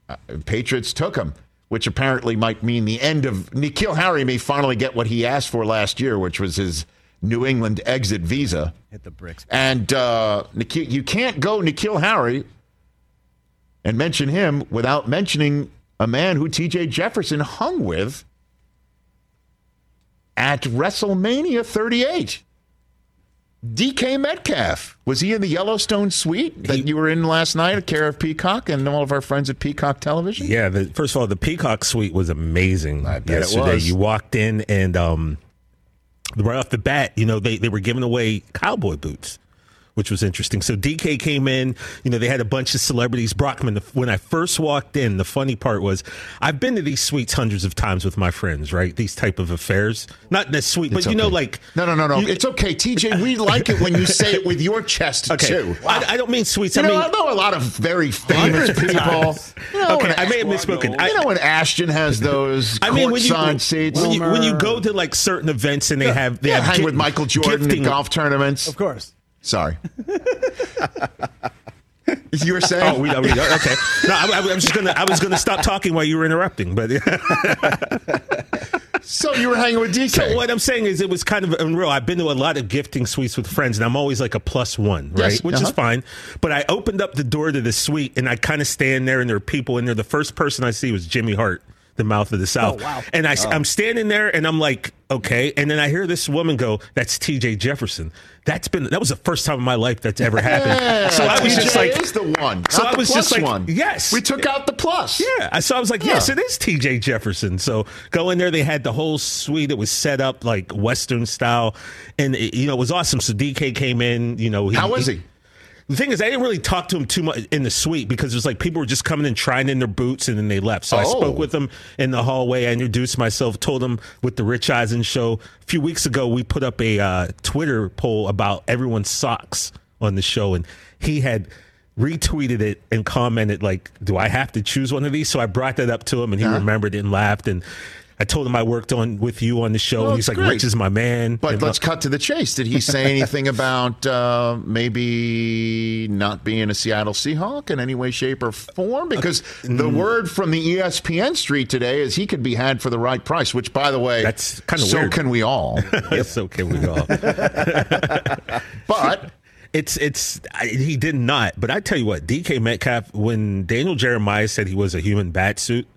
Speaker 3: Uh, Patriots took him, which apparently might mean the end of N'Keal Harry may finally get what he asked for last year, which was his New England exit visa.
Speaker 4: Hit the bricks.
Speaker 3: And uh, N'Keal, you can't go N'Keal Harry and mention him without mentioning a man who T.J. Jefferson hung with at WrestleMania 38. DK Metcalf. Was he in the Yellowstone suite that you were in last night at care of Peacock and all of our friends at Peacock Television?
Speaker 6: Yeah, the, first of all, the Peacock Suite was amazing
Speaker 3: I bet it
Speaker 6: yesterday.
Speaker 3: was.
Speaker 6: You walked in and um, right off the bat, you know, they, they were giving away cowboy boots, which was interesting. So DK came in, you know, they had a bunch of celebrities. Brockman, the, when I first walked in, the funny part was I've been to these suites hundreds of times with my friends, right? These type of affairs. Not the suite, but
Speaker 3: It's
Speaker 6: you know, like.
Speaker 3: No, no, no, no.
Speaker 6: you-
Speaker 3: it's okay, TJ. We like it when you say it with your chest
Speaker 6: Okay,
Speaker 3: too.
Speaker 6: I, I don't mean suites.
Speaker 3: You
Speaker 6: I
Speaker 3: know,
Speaker 6: mean,
Speaker 3: I know a lot of very famous people. You know,
Speaker 6: Okay, I may have
Speaker 3: Ash-
Speaker 6: misspoken. I-
Speaker 3: you know when Ashton has those
Speaker 6: I mean, when you,
Speaker 3: courtside seats.
Speaker 6: when you when you go to like certain events and they have they
Speaker 3: yeah,
Speaker 6: have
Speaker 3: hang
Speaker 6: gi-
Speaker 3: with Michael Jordan
Speaker 6: gifting-
Speaker 3: at golf tournaments.
Speaker 4: Of course.
Speaker 3: Sorry. you were saying?
Speaker 6: Oh, we, we, okay. No, I, I was just gonna I was gonna stop talking while you were interrupting, but
Speaker 3: so you were hanging with DK.
Speaker 6: so what I'm saying is it was kind of unreal. I've been to a lot of gifting suites with friends, and I'm always like a plus one, right?
Speaker 3: Yes,
Speaker 6: Which is
Speaker 3: uh-huh.
Speaker 6: fine. But I opened up the door to the suite, and I kind of stand there, and there are people in there. The first person I see was Jimmy Hart. The mouth of the South,
Speaker 4: Oh, wow.
Speaker 6: and I, oh. I'm standing there, and I'm like, okay. And then I hear this woman go, "That's T.J. Jefferson." That's been that was the first time in my life that's ever happened.
Speaker 3: Yeah,
Speaker 6: so I was just like,
Speaker 3: is the one.
Speaker 6: So I was just like,
Speaker 3: one.
Speaker 6: yes.
Speaker 3: we took out the plus.
Speaker 6: Yeah. So I was like, yes, it is TJ Jefferson. So go in there. They had the whole suite. It was set up like Western style. And, it, you know, it was awesome. So DK came in, you know.
Speaker 3: How was he?
Speaker 6: The thing is, I didn't really talk to him too much in the suite because it was like people were just coming and trying in their boots and then they left. So I
Speaker 3: Oh.
Speaker 6: spoke with them in the hallway. I introduced myself, told them with the Rich Eisen show. A few weeks ago, we put up a uh, Twitter poll about everyone's socks on the show, and he had retweeted it and commented like, "Do I have to choose one of these?" So I brought that up to him, and he
Speaker 3: Uh-huh.
Speaker 6: remembered it and laughed. And I told him I worked on with you on the show,
Speaker 3: Well,
Speaker 6: and he's like,
Speaker 3: great.
Speaker 6: "Rich is my man."
Speaker 3: But
Speaker 6: And,
Speaker 3: let's
Speaker 6: uh,
Speaker 3: cut to the chase. Did he say anything about uh, maybe not being a Seattle Seahawk in any way, shape, or form? Because the
Speaker 6: mm.
Speaker 3: word from the ESPN street today is he could be had for the right price. Which, by the way,
Speaker 6: That's kinda
Speaker 3: so
Speaker 6: weird.
Speaker 3: can we all.
Speaker 6: yes, so can we all.
Speaker 3: But
Speaker 6: It's it's I, he did not, but I tell you what, DK Metcalf when Daniel Jeremiah said he was a human bat suit,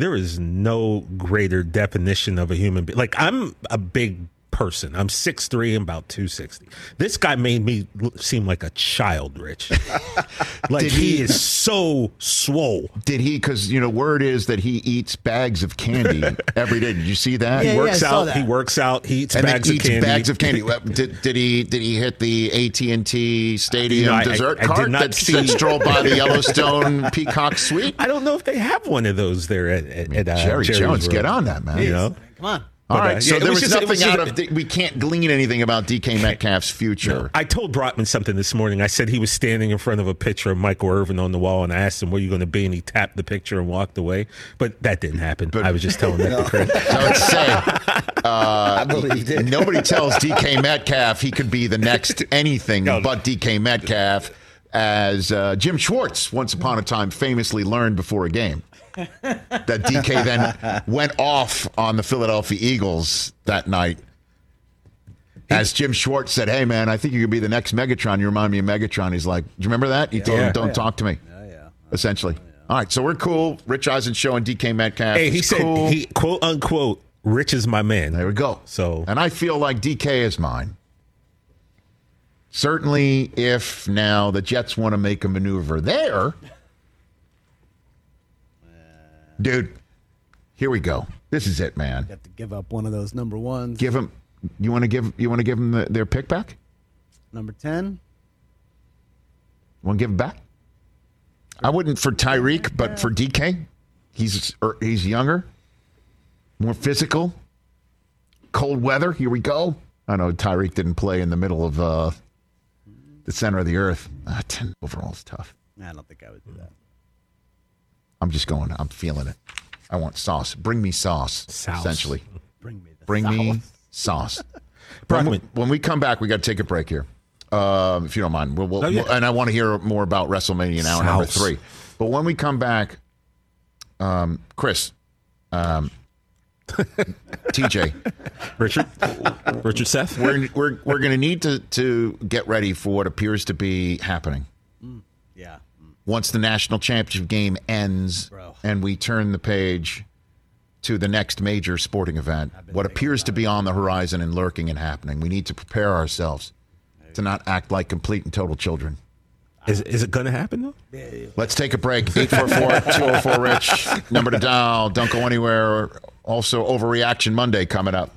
Speaker 6: there is no greater definition of a human being. Like I'm a big person. I'm 6'3 and about 260. This guy made me seem like a child, Rich. like he,
Speaker 3: he-
Speaker 6: is so swole.
Speaker 3: did he? Because you know, word is that he eats bags of candy every day. Did you see that?
Speaker 4: Yeah,
Speaker 6: He works
Speaker 4: I saw
Speaker 6: out.
Speaker 4: that.
Speaker 6: He works out. He eats
Speaker 3: and
Speaker 6: bags
Speaker 3: then
Speaker 6: of
Speaker 3: eats
Speaker 6: candy.
Speaker 3: bags of candy. Did, did he? Did he hit the AT and T Stadium
Speaker 6: You know,
Speaker 3: dessert
Speaker 6: I- I did
Speaker 3: cart
Speaker 6: not
Speaker 3: that,
Speaker 6: see-
Speaker 3: that strolled by the Yellowstone Peacock Suite?
Speaker 6: I don't know if they have one of those there at, at, at uh,
Speaker 3: Jerry
Speaker 6: Jerry's
Speaker 3: Jones,
Speaker 6: World.
Speaker 3: get on that, man.
Speaker 6: You know.
Speaker 4: Come on.
Speaker 3: All
Speaker 6: But,
Speaker 3: right,
Speaker 6: uh,
Speaker 3: so
Speaker 6: yeah,
Speaker 3: there
Speaker 6: was
Speaker 3: was,
Speaker 6: just-
Speaker 3: nothing
Speaker 6: was
Speaker 3: out
Speaker 6: just-
Speaker 3: of. we can't glean anything about DK Metcalf's future.
Speaker 6: I told Brockman something this morning. I said he was standing in front of a picture of Michael Irvin on the wall, and I asked him, "Where are you going to be?" And he tapped the picture and walked away. But that didn't happen. But, I was just telling that to Chris.
Speaker 3: So let's say uh, nobody tells DK Metcalf he could be the next anything
Speaker 6: No.
Speaker 3: but DK Metcalf, as uh, Jim Schwartz once upon a time famously learned before a game. That DK then went off on the Philadelphia Eagles that night. As Jim Schwartz said, "Hey man, I think you could be the next Megatron. You remind me of Megatron." He's like, "Do you remember that?" He told him, "Don't talk to me." Oh, Essentially. Oh, All right, so we're cool. Rich Eisen show and DK Metcalf.
Speaker 6: Hey, he
Speaker 3: is
Speaker 6: said
Speaker 3: cool.
Speaker 6: he quote unquote, "Rich is my man."
Speaker 3: There we go.
Speaker 6: So
Speaker 3: and I feel like DK is mine. Certainly, if now the Jets want to make a maneuver there, dude. Here we go. This is it, man.
Speaker 4: You Have to give up one of those number ones.
Speaker 3: Give him. You want to give. You want to give them the, their pick back.
Speaker 4: Number 10.
Speaker 3: Want to give it back? I wouldn't for Tyreek, but for DK, he's er, he's younger, more physical. Cold weather. Here we go. I know Tyreek didn't play in the middle of uh, the center of the earth. Ah, Ten overall is tough.
Speaker 4: I don't think I would do that.
Speaker 3: I'm just going. I'm feeling it. I want sauce. Bring me sauce.
Speaker 6: Sauce.
Speaker 3: Essentially,
Speaker 4: Bring me the
Speaker 3: bring me sauce. when, we, when we come back, we got to take a break here, um, if you don't mind. We'll, we'll,
Speaker 6: Oh, yeah.
Speaker 3: we'll- and I want to hear more about WrestleMania now, number three. But when we come back, um, Chris, um, TJ,
Speaker 6: Richard, Richard Seth.
Speaker 3: we're we're we're going to need to to get ready for what appears to be happening
Speaker 4: Yeah.
Speaker 3: Once the national championship game ends
Speaker 4: Bro.
Speaker 3: and we turn the page to the next major sporting event, what appears to be on the horizon and lurking and happening. We need to prepare ourselves to not act like complete and total children.
Speaker 6: Is, is it going to happen though?
Speaker 3: Let's take a break. 844-204-RICH. Number to dial. Don't go anywhere. Also, Overreaction Monday coming up.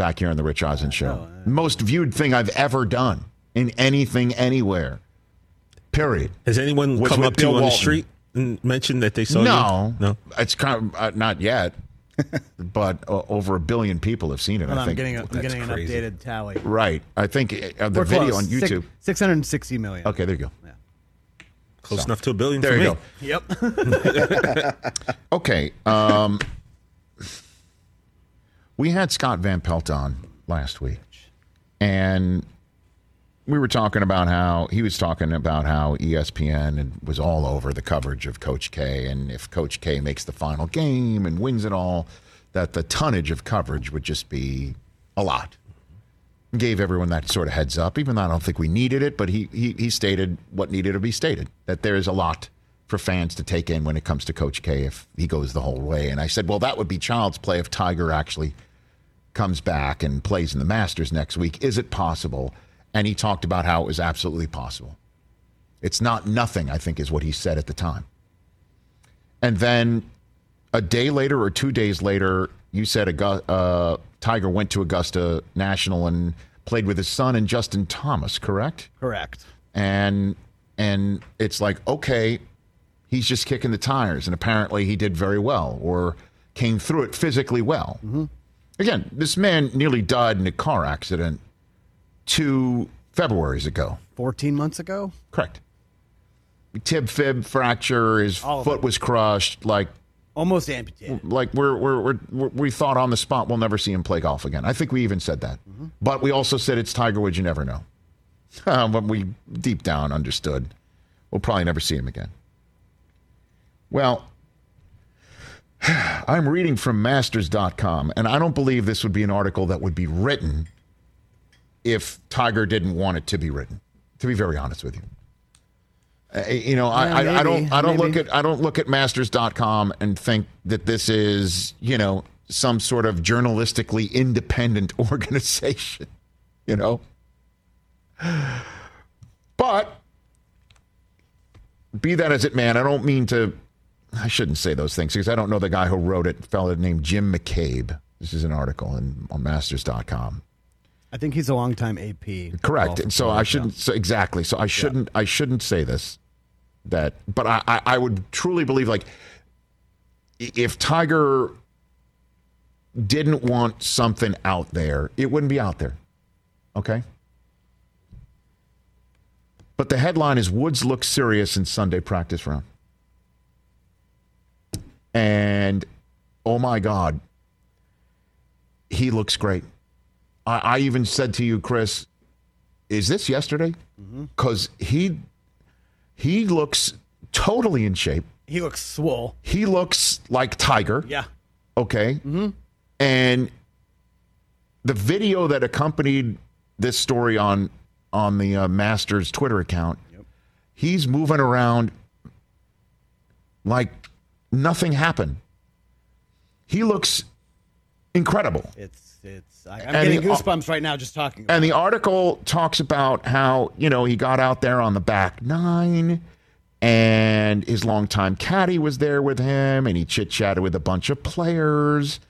Speaker 3: Back here on the Rich Eisen Show. Most viewed thing I've ever done in anything, anywhere. Period.
Speaker 6: Has anyone
Speaker 3: Was
Speaker 6: come
Speaker 3: with
Speaker 6: up to you
Speaker 3: Bill
Speaker 6: on the street and mentioned that they saw
Speaker 3: no,
Speaker 6: you? No.
Speaker 3: it's kind of uh, not yet, but uh, over a billion people have seen it.
Speaker 4: Hold
Speaker 3: I
Speaker 4: on, I'm
Speaker 3: think.
Speaker 4: getting, a, I'm
Speaker 6: That's
Speaker 4: getting an
Speaker 6: crazy.
Speaker 4: updated tally.
Speaker 3: right. I think uh, the
Speaker 4: We're
Speaker 3: video
Speaker 4: close.
Speaker 3: on
Speaker 4: Six-
Speaker 3: YouTube.
Speaker 4: 660 million.
Speaker 3: Okay, there you go.
Speaker 6: Close enough to a billion
Speaker 3: There
Speaker 6: for
Speaker 3: you
Speaker 6: me.
Speaker 3: go.
Speaker 4: Yep.
Speaker 3: Okay. Um, we had Scott Van Pelt on last week, and we were talking about how he was talking about how ESPN was all over the coverage of Coach K, and if Coach K makes the final game and wins it all, that the tonnage of coverage would just be a lot. Gave everyone that sort of heads up, even though I don't think we needed it, but he he, he stated what needed to be stated that there is a lot for fans to take in when it comes to Coach K if he goes the whole way. And I said, well, that would be child's play if Tiger actually comes back and plays in the Masters next week. Is it possible? And he talked about how it was absolutely possible. It's not nothing, I think, is what he said at the time. And then a day later or two days later, you said Augu- uh, Tiger went to Augusta National and played with his son and Justin Thomas, correct?
Speaker 4: Correct.
Speaker 3: and and it's like okay he's just kicking the tires and apparently he did very well or came through it physically well again this man nearly died in a car accident two februarys ago
Speaker 4: 14 months ago?
Speaker 3: correct tib fib fracture his
Speaker 4: All
Speaker 3: foot was crushed like
Speaker 4: Almost amputated.
Speaker 3: like we're, we're, we're, we're we thought on the spot we'll never see him play golf again. I think we even said that, mm-hmm. but we also said it's Tiger Woods. You never know. but we deep down understood we'll probably never see him again. Well, I'm reading from Masters.com, and I don't believe this would be an article that would be written if Tiger didn't want it to be written. To be very honest with you. Uh, you know, I,
Speaker 4: Yeah,
Speaker 3: I, I
Speaker 4: maybe,
Speaker 3: don't I don't look at I don't look at masters.com and think that this is, you know, some sort of journalistically independent organization, you know. But be that as it may, I don't mean to I shouldn't say those things because I don't know the guy who wrote it, a fellow named Jim McCabe. This is an article in, on masters.com.
Speaker 4: I think he's a longtime AP.
Speaker 3: Correct.
Speaker 4: golfer.
Speaker 3: So I shouldn't so exactly. So I shouldn't I shouldn't say this. That but I, I, I would truly believe like if Tiger didn't want something out there, it wouldn't be out there. Okay? But the headline is Woods looks serious in Sunday practice round. And oh my God, he looks great. I, I even said to you, Chris, is this yesterday? Because he he looks totally in shape.
Speaker 4: He looks swole.
Speaker 3: He looks like Tiger.
Speaker 4: Yeah.
Speaker 3: Okay. Mm-hmm. And the video that accompanied this story on on the uh, Masters Twitter account, he's moving around like nothing happened. He looks incredible.
Speaker 4: It's it's. I, I'm
Speaker 3: And
Speaker 4: getting
Speaker 3: the-
Speaker 4: goosebumps right now just talking. About
Speaker 3: And the article talks about how, you know, he got out there on the back nine and his longtime caddy was there with him and he chit chatted with a bunch of players.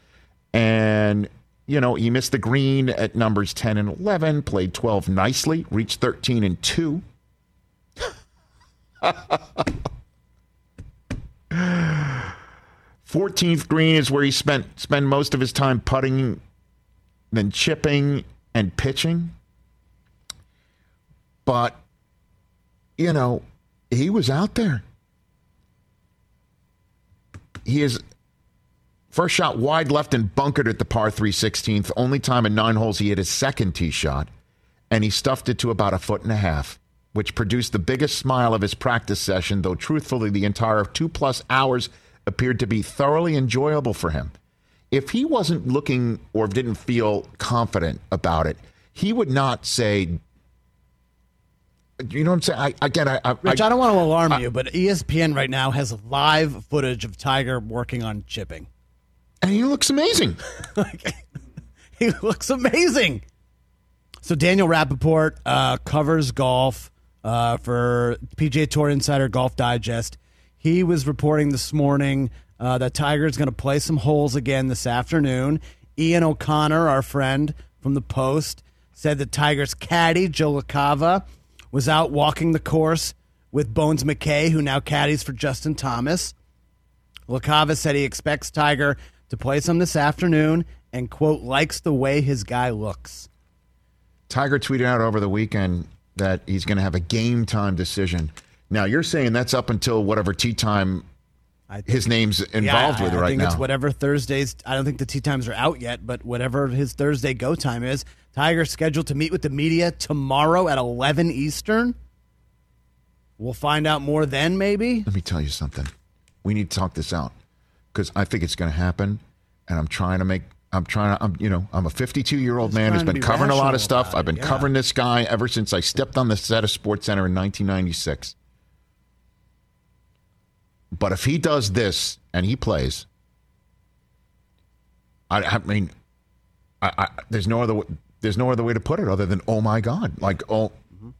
Speaker 3: And, you know, he missed the green at numbers 10 and 11, played 12 nicely, reached 13 and 2. 14th green is where he spent spent most of his time putting then chipping and pitching. But, you know, he was out there. He is first shot wide left and bunkered at the par 3 16th. Only time in nine holes he hit his second tee shot, and he stuffed it to about a foot and a half, which produced the biggest smile of his practice session, though truthfully, the entire two plus hours appeared to be thoroughly enjoyable for him if he wasn't looking or didn't feel confident about it, he would not say. You know what I'm saying? I, again, I, I,
Speaker 4: Rich, I, don't want to alarm you, but ESPN right now has live footage of Tiger working on chipping.
Speaker 3: and he looks amazing.
Speaker 4: He looks amazing. So Daniel Rappaport uh, covers golf uh, for PGA Tour Insider Golf Digest. He was reporting this morning uh, that Tiger is going to play some holes again this afternoon. Ian O'Connor, our friend from the Post, said that Tiger's caddy Joe LaCava was out walking the course with Bones Mackay, who now caddies for Justin Thomas. LaCava said he expects Tiger to play some this afternoon and, quote, likes the way his guy looks.
Speaker 3: Tiger tweeted out over the weekend that he's going to have a game time decision. Now you're saying that's up until whatever tea time his name's involved
Speaker 4: Yeah,
Speaker 3: with
Speaker 4: I, I
Speaker 3: right
Speaker 4: think it's whatever Thursdays. I don't think the tea times are out yet, but whatever his Thursday go time is. Tiger's scheduled to meet with the media tomorrow at 11 Eastern. We'll find out more then, maybe.
Speaker 3: Let me tell you something. We need to talk this out because I think it's going to happen, and I'm trying to make. I'm trying to. I'm you know I'm a 52 year old man who's been
Speaker 4: be
Speaker 3: covering a lot of stuff. I've been
Speaker 4: yeah.
Speaker 3: covering this guy ever since I stepped on the set of Sports Center in 1996. But if he does this and he plays, I, I mean, I, I, there's no other. There's no other way to put it other than oh my god, like oh mm-hmm.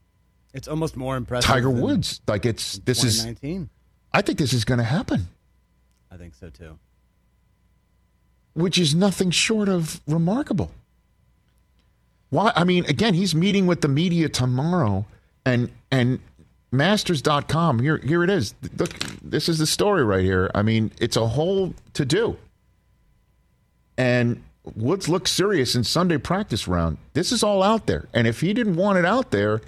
Speaker 4: It's almost more impressive.
Speaker 3: Tiger Woods, like it's this is.
Speaker 4: 2019.
Speaker 3: I think this is going to happen.
Speaker 4: I think so too.
Speaker 3: Which is nothing short of remarkable. Why? I mean, again, he's meeting with the media tomorrow, and and Masters.com. Here, here it is. Look, this is the story right here. I mean, it's a whole to do. And Woods looks serious in Sunday practice round. This is all out there, and if he didn't want it out there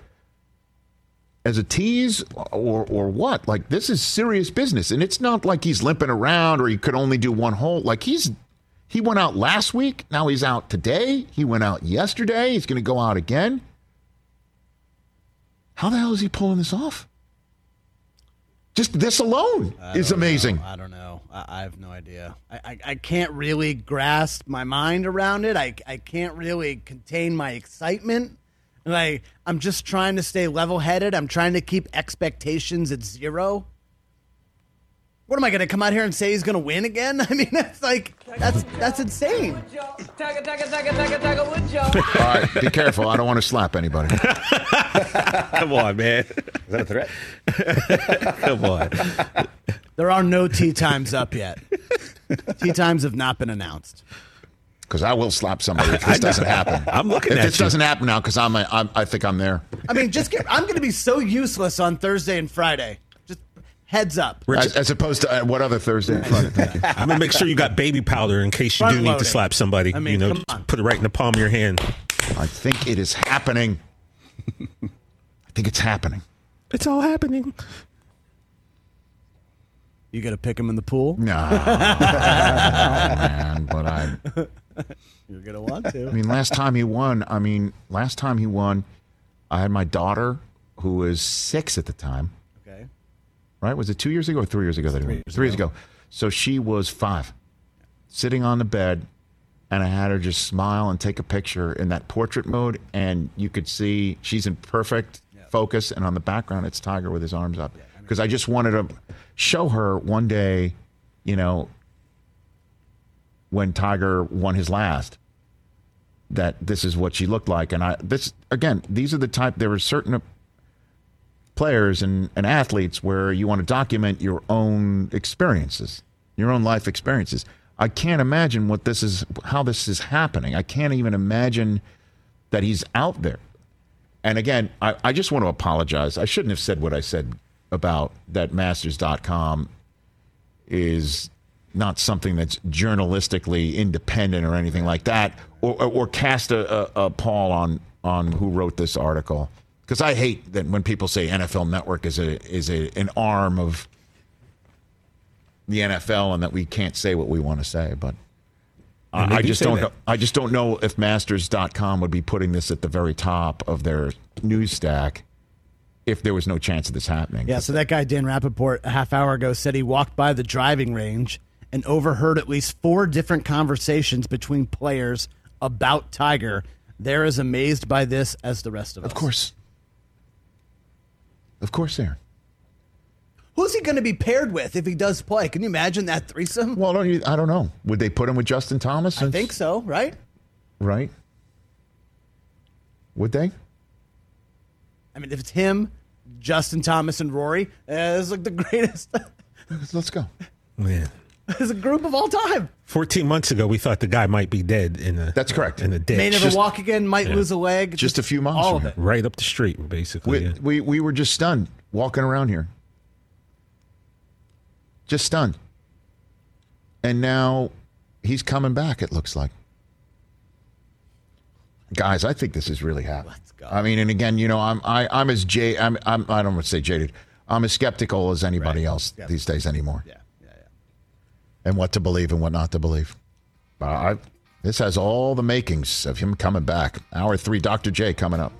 Speaker 3: as a tease or or what, like this is serious business, and it's not like he's limping around or he could only do one hole. Like he's he went out last week. Now he's out today. He went out yesterday. He's going to go out again. How the hell is he pulling this off? Just this alone
Speaker 4: I
Speaker 3: is amazing.
Speaker 4: know. I don't know. I, I have no idea. I, I, I can't really grasp my mind around it. I, I can't really contain my excitement. I, I'm just trying to stay level headed. I'm trying to keep expectations at zero. What am I going to come out here and say he's going to win again? I mean, that's like, that's, that's insane.
Speaker 3: All right, be careful. I don't want to slap anybody.
Speaker 6: Come on, man. Is
Speaker 8: that a threat?
Speaker 6: Come on.
Speaker 4: There are no tea times up yet. tea times have not been announced.
Speaker 3: Because I will slap somebody if this doesn't happen.
Speaker 6: I'm looking at it.
Speaker 3: if
Speaker 6: at
Speaker 3: this
Speaker 6: you.
Speaker 3: doesn't happen now, because I'm, a, I'm, I think I'm there.
Speaker 4: I mean, just get, I'm going to be so useless on Thursday and Friday. Just heads up.
Speaker 3: As, as opposed to uh, what other Thursday and Friday? Thank you.
Speaker 6: I'm gonna make sure you got baby powder in case you do
Speaker 4: Front
Speaker 6: need to slap somebody.
Speaker 4: I mean,
Speaker 6: you know,
Speaker 4: come
Speaker 6: just
Speaker 4: on.
Speaker 6: put it right in the palm of your hand.
Speaker 3: I think it is happening. I think it's happening.
Speaker 6: It's all happening.
Speaker 4: You gonna pick him in the pool?
Speaker 3: No, man, but I.
Speaker 4: You're gonna want to.
Speaker 3: I mean, last time he won, I mean, last time he won, I had my daughter, who was six at the time. Right? Was it two years ago or three years ago? That he won? three years ago. So she was five, sitting on the bed, and I had her just smile and take a picture in that portrait mode, and you could see she's in perfect focus, and on the background it's Tiger with his arms up. Because I just wanted to show her one day, you know, when Tiger won his last, that this is what she looked like. And I this again, these are the type there are certain players and, and athletes where you want to document your own experiences, your own life experiences. I can't imagine what this is how this is happening. I can't even imagine that he's out there. And again, I, I just want to apologize. I shouldn't have said what I said about that masters.com is not something that's journalistically independent or anything like that, or, or, or cast a, a, a pall on on who wrote this article. Because I hate that when people say NFL Network is a is a, an arm of the NFL and that we can't say what we want to say. But
Speaker 6: And
Speaker 3: I just
Speaker 6: say
Speaker 3: don't.
Speaker 6: that.
Speaker 3: Know, I just don't know if Masters.com would be putting this at the very top of their news stack if there was no chance of this happening.
Speaker 4: Yeah, so that guy, Dan Rapaport, a half hour ago said he walked by the driving range and overheard at least four different conversations between players about Tiger. They're as amazed by this as the rest of us.
Speaker 3: Of course. Of course, they are.
Speaker 4: Who's he going to be paired with if he does play? Can you imagine that threesome?
Speaker 3: Well, don't you, I don't know. Would they put him with Justin Thomas?
Speaker 4: I think so, right?
Speaker 3: Right. Would they?
Speaker 4: I mean, if it's him, Justin Thomas, and Rory, uh, it's like the greatest.
Speaker 3: Let's go.
Speaker 6: Yeah.
Speaker 4: It's a group of all time.
Speaker 6: 14 months ago, we thought the guy might be dead in a.
Speaker 3: That's correct.
Speaker 6: In a ditch.
Speaker 4: May never walk again, might
Speaker 6: Yeah.
Speaker 4: lose a leg.
Speaker 3: Just a few months
Speaker 4: All
Speaker 3: from
Speaker 4: of it.
Speaker 6: Right up the street, basically.
Speaker 3: We,
Speaker 6: yeah.
Speaker 3: we, we were just stunned walking around here. Just stunned. And now he's coming back, it looks like. Guys, I think this is really happening. Let's go. I mean, and again, you know, I'm I, I'm as j I'm, I'm I don't want to say jaded. I'm as skeptical as anybody else these days anymore.
Speaker 4: Yeah, yeah, yeah.
Speaker 3: And what to believe and what not to believe. Uh, I, this has all the makings of him coming back. Hour three, Dr. J coming up.